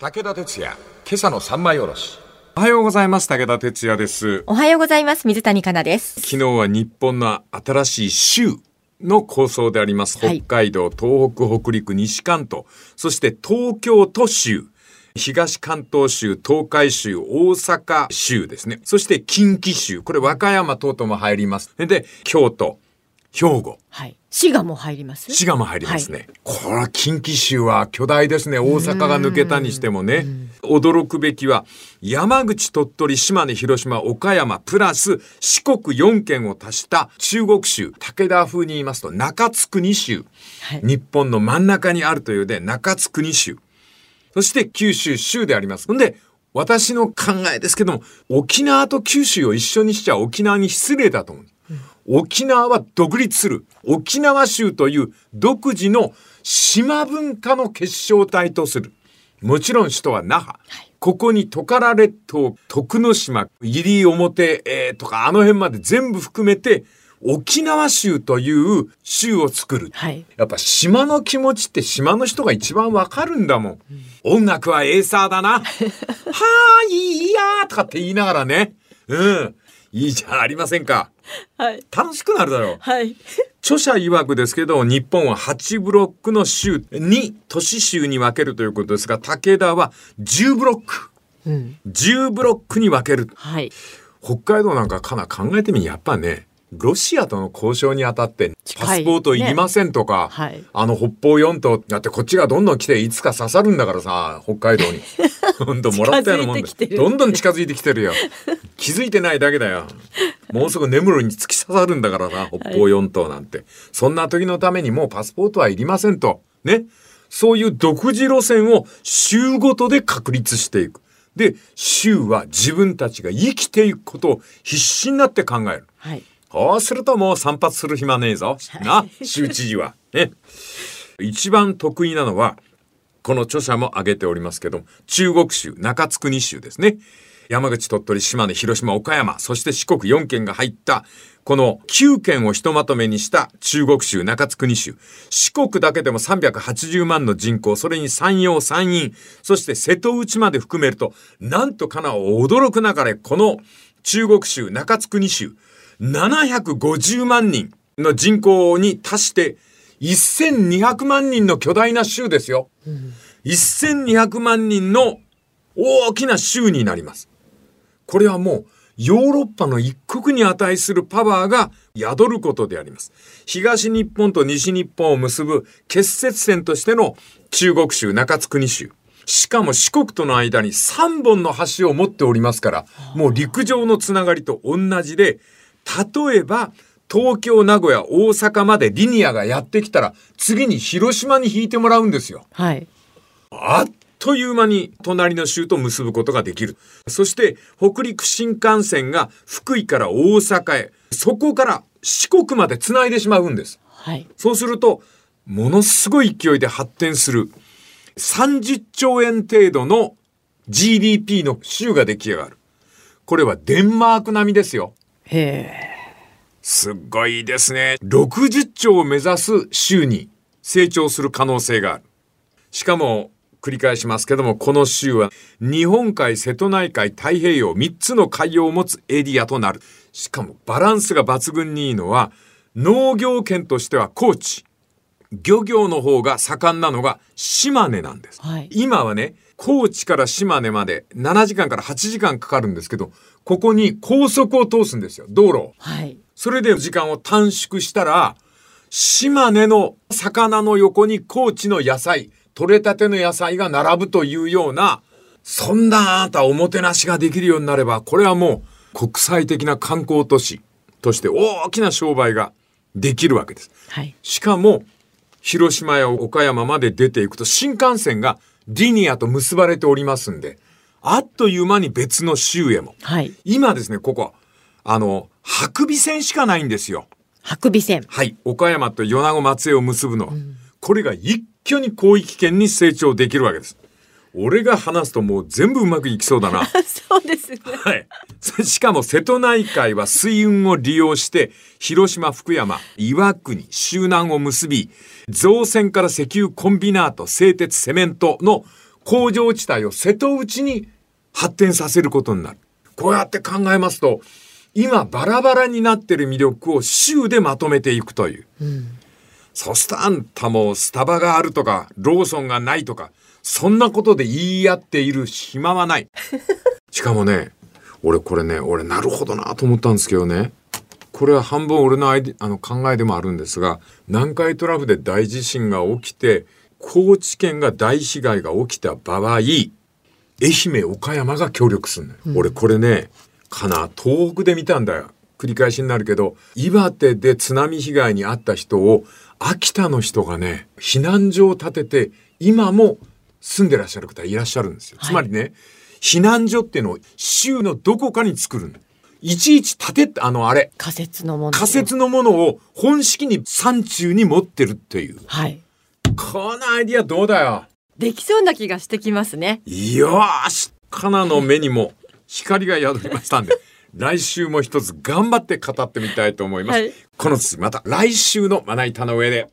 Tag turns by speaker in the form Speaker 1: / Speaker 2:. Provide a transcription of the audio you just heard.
Speaker 1: 武田鉄矢、今朝の三枚おろし。
Speaker 2: おはようございます。武田哲也です。
Speaker 3: おはようございます。水谷香奈です。
Speaker 2: 昨日は日本の新しい州の構想であります。
Speaker 3: はい
Speaker 2: 北海道、東北、北陸、西関東、そして東京都州、東関東州、東海州、大阪州ですね。そして近畿州、これ和歌山等々も入ります。で、京都、兵庫、
Speaker 3: はい。滋賀も入ります？
Speaker 2: 滋賀も入りますね。これは近畿州は巨大ですね。大阪が抜けたにしてもね。驚くべきは山口、鳥取、島根、広島、岡山、プラス四国4県を足した中国州、武田風に言いますと中津国州。
Speaker 3: はい
Speaker 2: 日本の真ん中にあるというで中津国州。そして九州州であります。ほんで、私の考えですけども、沖縄と九州を一緒にしちゃ沖縄に失礼だと思う。沖縄は独立する。沖縄州という独自の島文化の結晶体とする。もちろん首都は那覇。ここにトカラ列島、徳之島、入表、えーとかあの辺まで全部含めて沖縄州という州を作る。
Speaker 3: はい。
Speaker 2: やっぱ島の気持ちって島の人が一番わかるんだもん。音楽はエーサーだな。はーい、いやーとかって言いながらね。うん。いいじゃありませんか。
Speaker 3: はい。
Speaker 2: 楽しくなるだろう。
Speaker 3: はい。
Speaker 2: 著者曰くですけど、日本は8ブロックの州に都市州に分けるということですが、武田は10ブロック。
Speaker 3: うん。
Speaker 2: 10ブロックに分ける。
Speaker 3: はい。
Speaker 2: 北海道なんかかな考えてみやっぱねロシアとの交渉にあたってパスポートいりませんとか、
Speaker 3: はい
Speaker 2: あの北方四島だってこっちがどんどん来ていつか刺さるんだからさ北海道にどんどんもらったようなもんだ
Speaker 3: 近づいてきてる
Speaker 2: どんどん近づいてきてるよ気づいてないだけだよもうすぐ根室に突き刺さるんだからさ北方四島なんて、そんな時のためにもうパスポートはいりませんとねそういう独自路線を州ごとで確立していく。で、州は自分たちが生きていくことを必死になって考える。
Speaker 3: はい。
Speaker 2: こうするともう散髪する暇ねえぞ。な、州知事は。ね。一番得意なのは、この著者も挙げておりますけども、中国州、中津国州ですね。山口、鳥取、島根、広島、岡山、そして四国4県が入った、この9県をひとまとめにした中国州、中津国州。四国だけでも380万の人口、それに山陽、山陰、そして瀬戸内まで含めると、なんとかな驚くなかれ、この中国州、中津国州、750万人の人口に達して、1200万人の巨大な州ですよ。1200万人の大きな州になります。これはもうヨーロッパの一国に値するパワーが宿ることであります。東日本と西日本を結ぶ結節線としての中国州中津国州。しかも四国との間に3本の橋を持っておりますから、もう陸上のつながりと同じで、例えば東京、名古屋、大阪までリニアがやってきたら、次に広島に引いてもらうんですよ。
Speaker 3: はい。
Speaker 2: あっという間に隣の州と結ぶことができる。そして北陸新幹線が福井から大阪へ、そこから四国まで繋いでしまうんです。
Speaker 3: はい。
Speaker 2: そうすると、ものすごい勢いで発展する30兆円程度の GDP の州が出来上がる。これはデンマーク並みですよ。
Speaker 3: へえ。
Speaker 2: すっごいですね。60兆を目指す州に成長する可能性がある。しかも、繰り返しますけども、この州は日本海、瀬戸内海、太平洋3つの海洋を持つエリアとなる。しかもバランスが抜群にいいのは、農業圏としては高知。漁業の方が盛んなのが島根なんです。
Speaker 3: はい
Speaker 2: 今はね、高知から島根まで7時間から8時間かかるんですけど、ここに高速を通すんですよ、道路を。
Speaker 3: はい。
Speaker 2: それで時間を短縮したら、島根の魚の横に高知の野菜、取れたての野菜が並ぶというような、そんなあなたおもてなしができるようになれば、これはもう国際的な観光都市として大きな商売ができるわけです。
Speaker 3: はい。
Speaker 2: しかも、広島や岡山まで出ていくと新幹線がリニアと結ばれておりますんで、あっという間に別の州へも。
Speaker 3: はい。
Speaker 2: 今ですね、ここ、あの、白尾線しかないんですよ。
Speaker 3: 白尾線。
Speaker 2: はい。岡山と米子松江を結ぶのは。これが一挙に広域圏に成長できるわけです。俺が話すともう全部うまくいきそうだな。
Speaker 3: そうですね。
Speaker 2: はい。しかも瀬戸内海は水運を利用して、広島、福山、岩国、周南を結び、造船から石油コンビナート、製鉄、セメントの工場地帯を瀬戸内に発展させることになる。こうやって考えますと、今バラバラになってる魅力を州でまとめていくという。そしたらあんたもスタバがあるとか、ローソンがないとか、そんなことで言い合っている暇はない。しかもね、俺これね、俺なるほどなと思ったんですけどね。これは半分俺のアイデあの考えでもあるんですが、南海トラフで大地震が起きて、高知県が大被害が起きた場合、愛媛、岡山が協力するのよ。俺これね、かな、東北で見たんだよ。繰り返しになるけど、岩手で津波被害に遭った人を、秋田の人がね、避難所を建てて、今も住んでらっしゃる方いらっしゃるんですよ。つまりね、避難所っていうのを州のどこかに作るの。いちいち建て、あのあれ、
Speaker 3: 仮設のもの。
Speaker 2: 仮設のものを本式に山中に持ってるっていう。
Speaker 3: はい。
Speaker 2: このアイディアどうだよ。
Speaker 3: できそうな気がしてきますね。
Speaker 2: よーしカナの目にも光が宿りましたんで、来週も一つ頑張って語ってみたいと思います。
Speaker 3: はい
Speaker 2: この次また来週のまな板の上で。